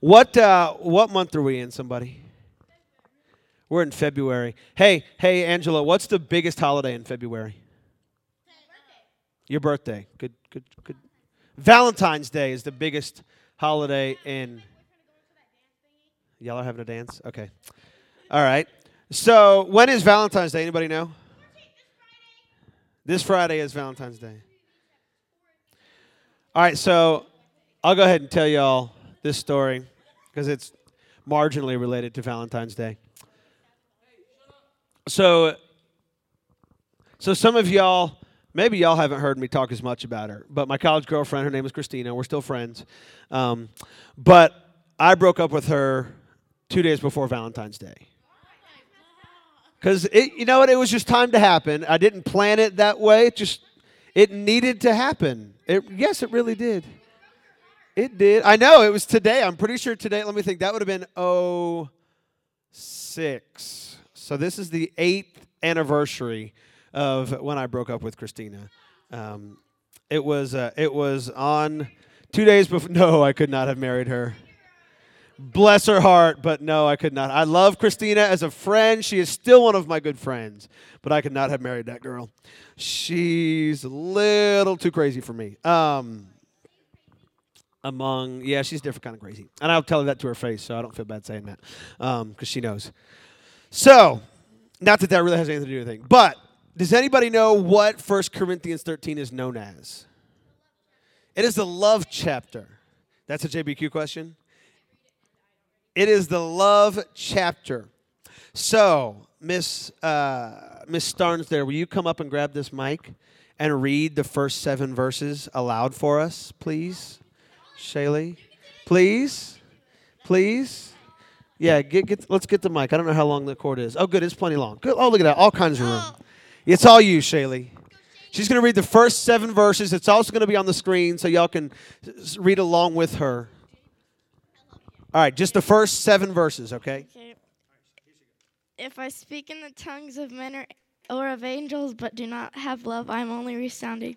What uh, what month are we in? Somebody. We're in February. Hey, hey, Angela. What's the biggest holiday in February? Your birthday. Good, good, good. Valentine's Day is the biggest holiday in. Y'all are having a dance? Okay. All right. So, when is Valentine's Day? Anybody know? This Friday is Valentine's Day. All right, so I'll go ahead and tell y'all this story because it's marginally related to Valentine's Day. So, so some of y'all, maybe y'all haven't heard me talk as much about her, but my college girlfriend, her name is Christina. We're still friends, um, but I broke up with her two days before Valentine's Day. Because you know what, it was just time to happen. I didn't plan it that way. It just it needed to happen. It, yes, it really did. It did. I know it was today. I'm pretty sure today. Let me think. That would have been oh six. So this is the eighth anniversary of when I broke up with Christina. Um, it was uh, it was on two days before. No, I could not have married her. Bless her heart, but no, I could not. I love Christina as a friend. She is still one of my good friends, but I could not have married that girl. She's a little too crazy for me. Um, among, yeah, she's a different kind of crazy. And I'll tell her that to her face, so I don't feel bad saying that because um, she knows. So, not that that really has anything to do with anything, but does anybody know what 1 Corinthians 13 is known as? It is the love chapter. That's a JBQ question? It is the love chapter. So, Miss uh, Miss Starnes, there, will you come up and grab this mic and read the first seven verses aloud for us, please, Shaylee? Please, please. Yeah, get, get let's get the mic. I don't know how long the cord is. Oh, good, it's plenty long. Good. Oh, look at that, all kinds of room. Oh. It's all you, Shaylee. She's going to read the first seven verses. It's also going to be on the screen so y'all can read along with her. All right, just the first seven verses, okay? Okay. If I speak in the tongues of men or, or of angels, but do not have love, I am only resounding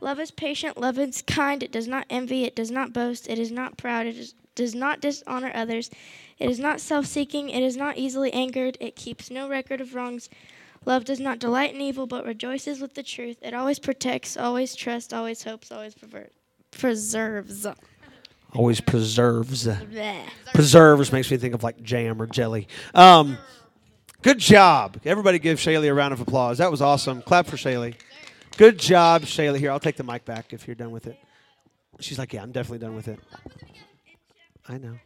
Love is patient, love is kind, it does not envy, it does not boast, it is not proud, it is, does not dishonor others, it is not self seeking, it is not easily angered, it keeps no record of wrongs. Love does not delight in evil, but rejoices with the truth. It always protects, always trusts, always hopes, always perver- preserves. Always preserves. Bleh. Preserves makes me think of like jam or jelly. Um, good job. Everybody give Shaylee a round of applause. That was awesome. Clap for Shaylee. Good job, Shayla. Here, I'll take the mic back if you're done with it. She's like, yeah, I'm definitely done with it. I know.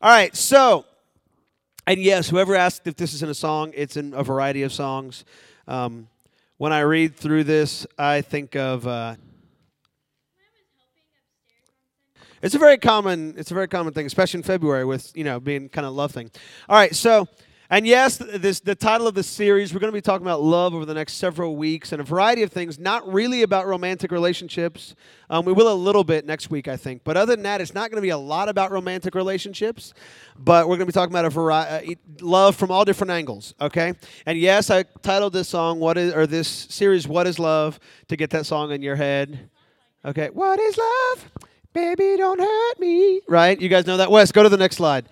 All right, so, and yes, whoever asked if this is in a song, it's in a variety of songs. Um, when I read through this, I think of. Uh, it's a very common. It's a very common thing, especially in February, with you know being kind of love thing. All right, so and yes, this the title of the series. We're going to be talking about love over the next several weeks and a variety of things. Not really about romantic relationships. Um, we will a little bit next week, I think. But other than that, it's not going to be a lot about romantic relationships. But we're going to be talking about a variety, uh, love from all different angles. Okay. And yes, I titled this song "What is" or this series "What is Love" to get that song in your head. Okay. What is love? Baby, don't hurt me. Right? You guys know that. Wes, go to the next slide.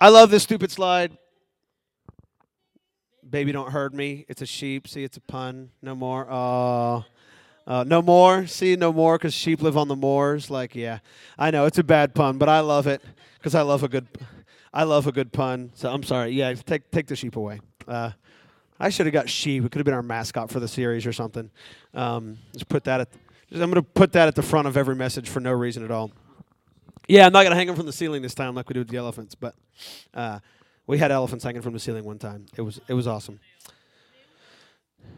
I love this stupid slide. Baby, don't hurt me. It's a sheep. See, it's a pun. No more. Oh. Uh, no more. See, no more because sheep live on the moors. Like, yeah, I know it's a bad pun, but I love it because I love a good, I love a good pun. So I'm sorry. Yeah, take take the sheep away. Uh, I should have got sheep. It could have been our mascot for the series or something. Um, just put that at. I'm going to put that at the front of every message for no reason at all. Yeah, I'm not going to hang them from the ceiling this time like we do with the elephants, but uh, we had elephants hanging from the ceiling one time. It was it was awesome.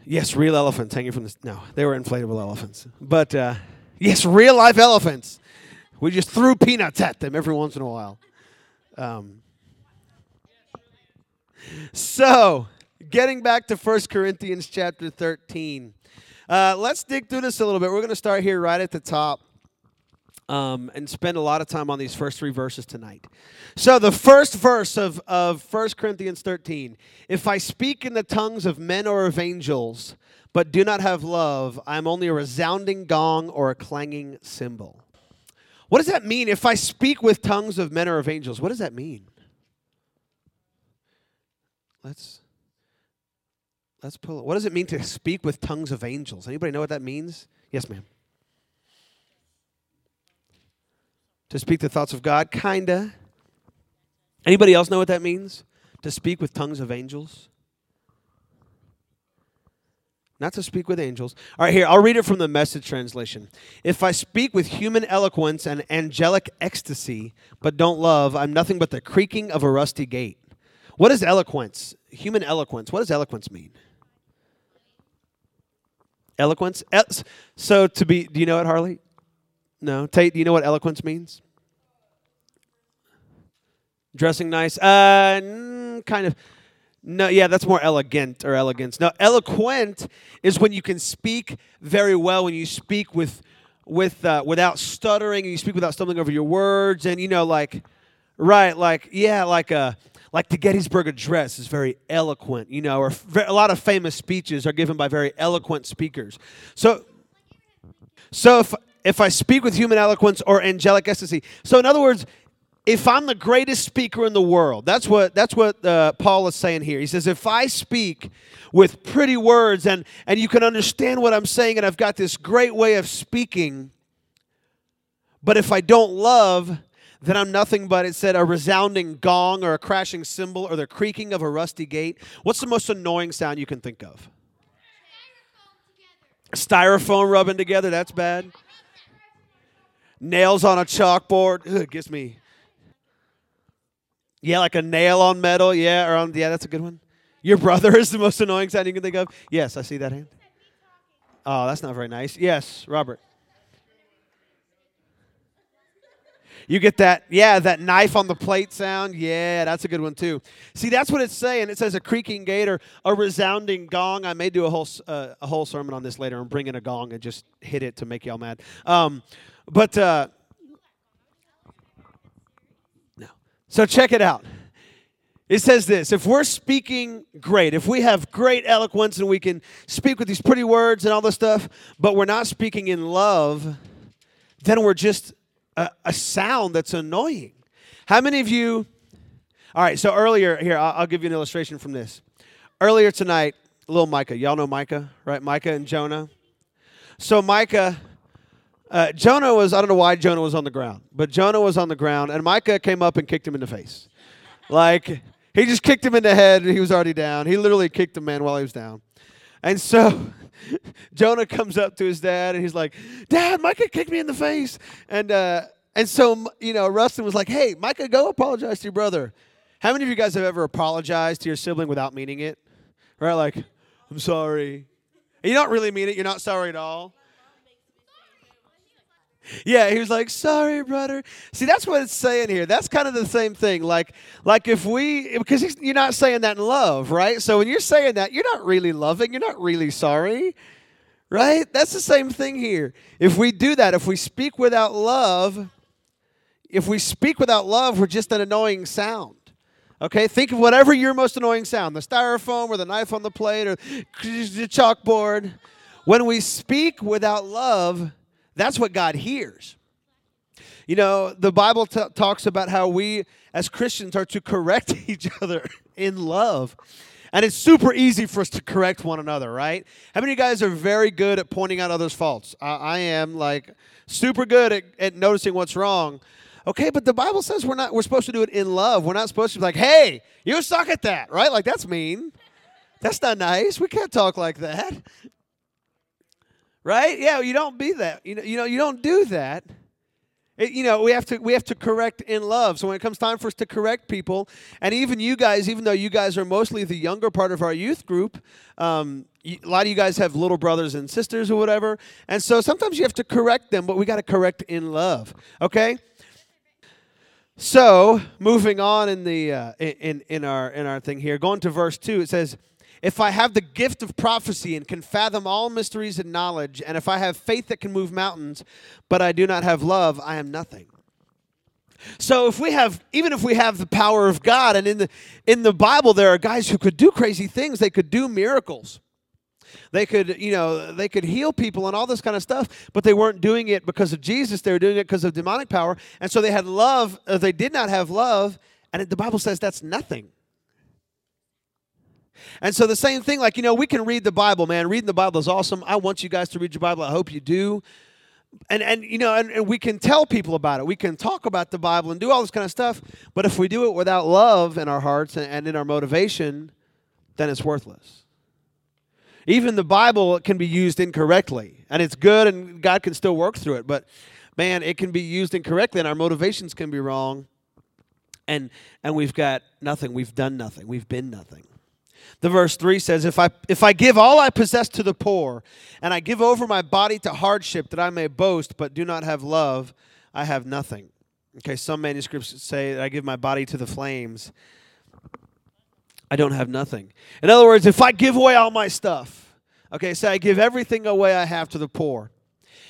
Yes, real elephants hanging from the no, they were inflatable elephants, but uh, yes, real life elephants. We just threw peanuts at them every once in a while. Um, so getting back to 1 Corinthians chapter 13. Uh, let's dig through this a little bit. We're going to start here right at the top um, and spend a lot of time on these first three verses tonight. So, the first verse of, of 1 Corinthians 13 If I speak in the tongues of men or of angels, but do not have love, I'm only a resounding gong or a clanging cymbal. What does that mean? If I speak with tongues of men or of angels, what does that mean? Let's let's pull. What does it mean to speak with tongues of angels? Anybody know what that means? Yes, ma'am. To speak the thoughts of God, kinda. Anybody else know what that means? To speak with tongues of angels? Not to speak with angels. All right, here, I'll read it from the message translation. If I speak with human eloquence and angelic ecstasy, but don't love, I'm nothing but the creaking of a rusty gate. What is eloquence? Human eloquence. What does eloquence mean? Eloquence? So to be, do you know it, Harley? No. Tate, do you know what eloquence means? Dressing nice? Uh, kind of. No, yeah, that's more elegant or elegance. No, eloquent is when you can speak very well, when you speak with, with, uh, without stuttering, and you speak without stumbling over your words, and you know, like, right, like, yeah, like a, uh, like the Gettysburg Address is very eloquent, you know, or a lot of famous speeches are given by very eloquent speakers. So, so if if I speak with human eloquence or angelic ecstasy, so in other words, if I'm the greatest speaker in the world, that's what that's what uh, Paul is saying here. He says, if I speak with pretty words and and you can understand what I'm saying, and I've got this great way of speaking, but if I don't love, then I'm nothing but, it said, a resounding gong or a crashing cymbal or the creaking of a rusty gate. What's the most annoying sound you can think of? Styrofoam rubbing together, that's bad. Nails on a chalkboard, Ugh, it gets me. Yeah, like a nail on metal, yeah, or on, yeah, that's a good one. Your brother is the most annoying sound you can think of. Yes, I see that hand. Oh, that's not very nice. Yes, Robert. You get that, yeah, that knife on the plate sound. Yeah, that's a good one too. See, that's what it's saying. It says a creaking gate or a resounding gong. I may do a whole uh, a whole sermon on this later and bring in a gong and just hit it to make y'all mad. Um, but uh, no. So check it out. It says this if we're speaking great, if we have great eloquence and we can speak with these pretty words and all this stuff, but we're not speaking in love, then we're just a, a sound that's annoying. How many of you? All right, so earlier, here, I'll, I'll give you an illustration from this. Earlier tonight, little Micah, y'all know Micah, right? Micah and Jonah. So, Micah, uh, Jonah was, I don't know why Jonah was on the ground, but Jonah was on the ground, and Micah came up and kicked him in the face. Like, he just kicked him in the head, and he was already down. He literally kicked the man while he was down. And so Jonah comes up to his dad and he's like, Dad, Micah kicked me in the face. And, uh, and so, you know, Rustin was like, Hey, Micah, go apologize to your brother. How many of you guys have ever apologized to your sibling without meaning it? Right? Like, I'm sorry. And you don't really mean it. You're not sorry at all. Yeah, he was like, "Sorry, brother." See, that's what it's saying here. That's kind of the same thing. Like, like if we, because you're not saying that in love, right? So when you're saying that, you're not really loving. You're not really sorry, right? That's the same thing here. If we do that, if we speak without love, if we speak without love, we're just an annoying sound. Okay, think of whatever your most annoying sound the styrofoam or the knife on the plate or the chalkboard. When we speak without love, that's what God hears. You know, the Bible t- talks about how we as Christians are to correct each other in love. And it's super easy for us to correct one another, right? How many of you guys are very good at pointing out others' faults? I, I am like super good at, at noticing what's wrong. Okay, but the Bible says we're not we're supposed to do it in love. We're not supposed to be like, hey, you suck at that, right? Like that's mean. That's not nice. We can't talk like that right? Yeah, you don't be that. You know, you know, you don't do that. It, you know, we have to we have to correct in love. So when it comes time for us to correct people, and even you guys, even though you guys are mostly the younger part of our youth group, um, a lot of you guys have little brothers and sisters or whatever, and so sometimes you have to correct them, but we got to correct in love. Okay. So moving on in the uh, in in our in our thing here, going to verse two, it says, if I have the gift of prophecy and can fathom all mysteries and knowledge, and if I have faith that can move mountains, but I do not have love, I am nothing. So if we have even if we have the power of God and in the in the Bible there are guys who could do crazy things, they could do miracles. They could, you know, they could heal people and all this kind of stuff, but they weren't doing it because of Jesus. They were doing it because of demonic power. And so they had love, uh, they did not have love, and the Bible says that's nothing. And so the same thing, like, you know, we can read the Bible, man. Reading the Bible is awesome. I want you guys to read your Bible. I hope you do. And, and you know, and, and we can tell people about it. We can talk about the Bible and do all this kind of stuff. But if we do it without love in our hearts and, and in our motivation, then it's worthless. Even the Bible can be used incorrectly. And it's good and God can still work through it. But man, it can be used incorrectly and our motivations can be wrong. And and we've got nothing. We've done nothing. We've been nothing. The verse 3 says, if I, if I give all I possess to the poor, and I give over my body to hardship that I may boast, but do not have love, I have nothing. Okay, some manuscripts say that I give my body to the flames. I don't have nothing. In other words, if I give away all my stuff, okay, say I give everything away I have to the poor,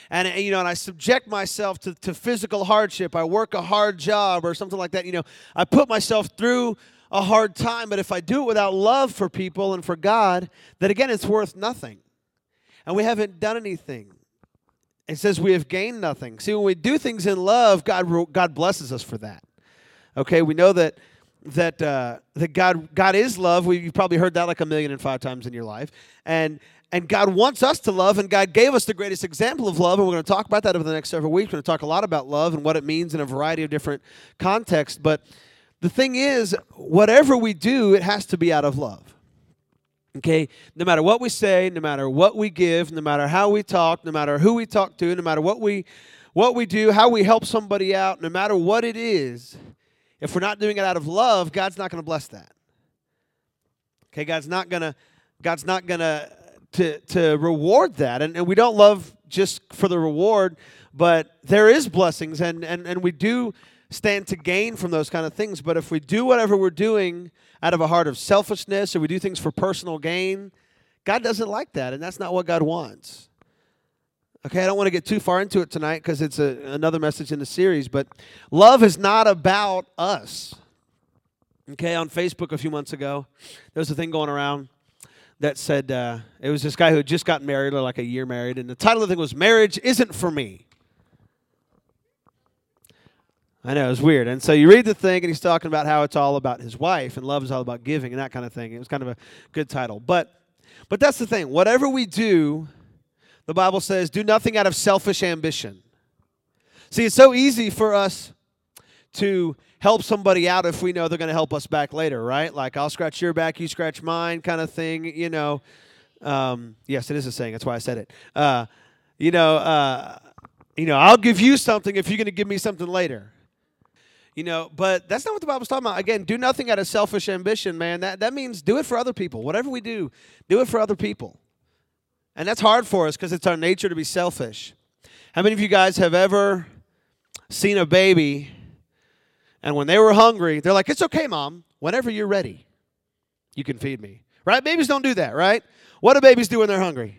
and you know, and I subject myself to, to physical hardship, I work a hard job or something like that, you know, I put myself through a hard time, but if I do it without love for people and for God, then again, it's worth nothing. And we haven't done anything. It says we have gained nothing. See, when we do things in love, God, God blesses us for that. Okay, we know that that uh, that God God is love. We, you've probably heard that like a million and five times in your life, and and God wants us to love, and God gave us the greatest example of love, and we're going to talk about that over the next several weeks. We're going to talk a lot about love and what it means in a variety of different contexts, but the thing is, whatever we do, it has to be out of love. Okay? No matter what we say, no matter what we give, no matter how we talk, no matter who we talk to, no matter what we what we do, how we help somebody out, no matter what it is, if we're not doing it out of love, God's not going to bless that. Okay, God's not gonna God's not gonna to to reward that. And, and we don't love just for the reward, but there is blessings and and, and we do stand to gain from those kind of things. But if we do whatever we're doing out of a heart of selfishness or we do things for personal gain, God doesn't like that, and that's not what God wants. Okay, I don't want to get too far into it tonight because it's a, another message in the series, but love is not about us. Okay, on Facebook a few months ago, there was a thing going around that said uh, it was this guy who had just gotten married, or like a year married, and the title of the thing was Marriage Isn't For Me. I know, it was weird. And so you read the thing, and he's talking about how it's all about his wife, and love is all about giving, and that kind of thing. It was kind of a good title. But, but that's the thing. Whatever we do, the Bible says, do nothing out of selfish ambition. See, it's so easy for us to help somebody out if we know they're going to help us back later, right? Like, I'll scratch your back, you scratch mine, kind of thing, you know. Um, yes, it is a saying. That's why I said it. Uh, you know, uh, you know, I'll give you something if you're going to give me something later. You know, but that's not what the Bible's talking about. Again, do nothing out of selfish ambition, man. That, that means do it for other people. Whatever we do, do it for other people. And that's hard for us because it's our nature to be selfish. How many of you guys have ever seen a baby and when they were hungry, they're like, It's okay, mom. Whenever you're ready, you can feed me. Right? Babies don't do that, right? What do babies do when they're hungry?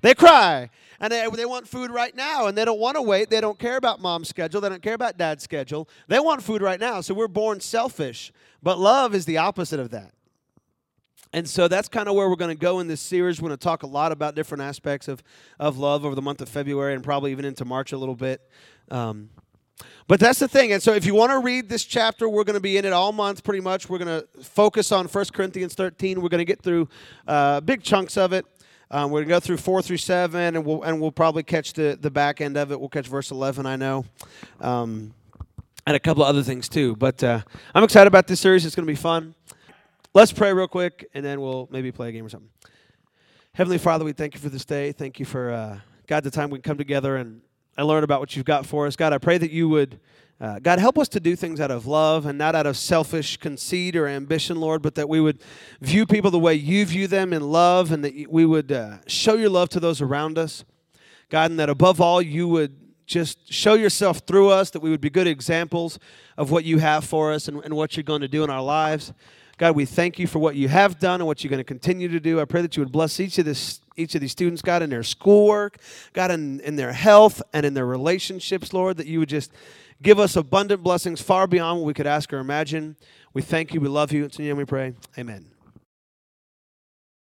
They cry and they, they want food right now and they don't want to wait. They don't care about mom's schedule. They don't care about dad's schedule. They want food right now. So we're born selfish. But love is the opposite of that. And so that's kind of where we're going to go in this series. We're going to talk a lot about different aspects of, of love over the month of February and probably even into March a little bit. Um, but that's the thing. And so if you want to read this chapter, we're going to be in it all month pretty much. We're going to focus on 1 Corinthians 13. We're going to get through uh, big chunks of it. Um, we're going to go through 4 through 7, and we'll, and we'll probably catch the, the back end of it. We'll catch verse 11, I know. Um, and a couple of other things too. But uh, I'm excited about this series. It's going to be fun. Let's pray real quick, and then we'll maybe play a game or something. Heavenly Father, we thank you for this day. Thank you for, uh, God, the time we can come together and, and learn about what you've got for us. God, I pray that you would uh, God, help us to do things out of love and not out of selfish conceit or ambition, Lord, but that we would view people the way you view them in love and that we would uh, show your love to those around us. God, and that above all, you would just show yourself through us, that we would be good examples of what you have for us and, and what you're going to do in our lives. God, we thank you for what you have done and what you're going to continue to do. I pray that you would bless each of this each of these students, God, in their schoolwork, God, in, in their health and in their relationships, Lord, that you would just give us abundant blessings far beyond what we could ask or imagine. We thank you. We love you. It's in your name we pray. Amen.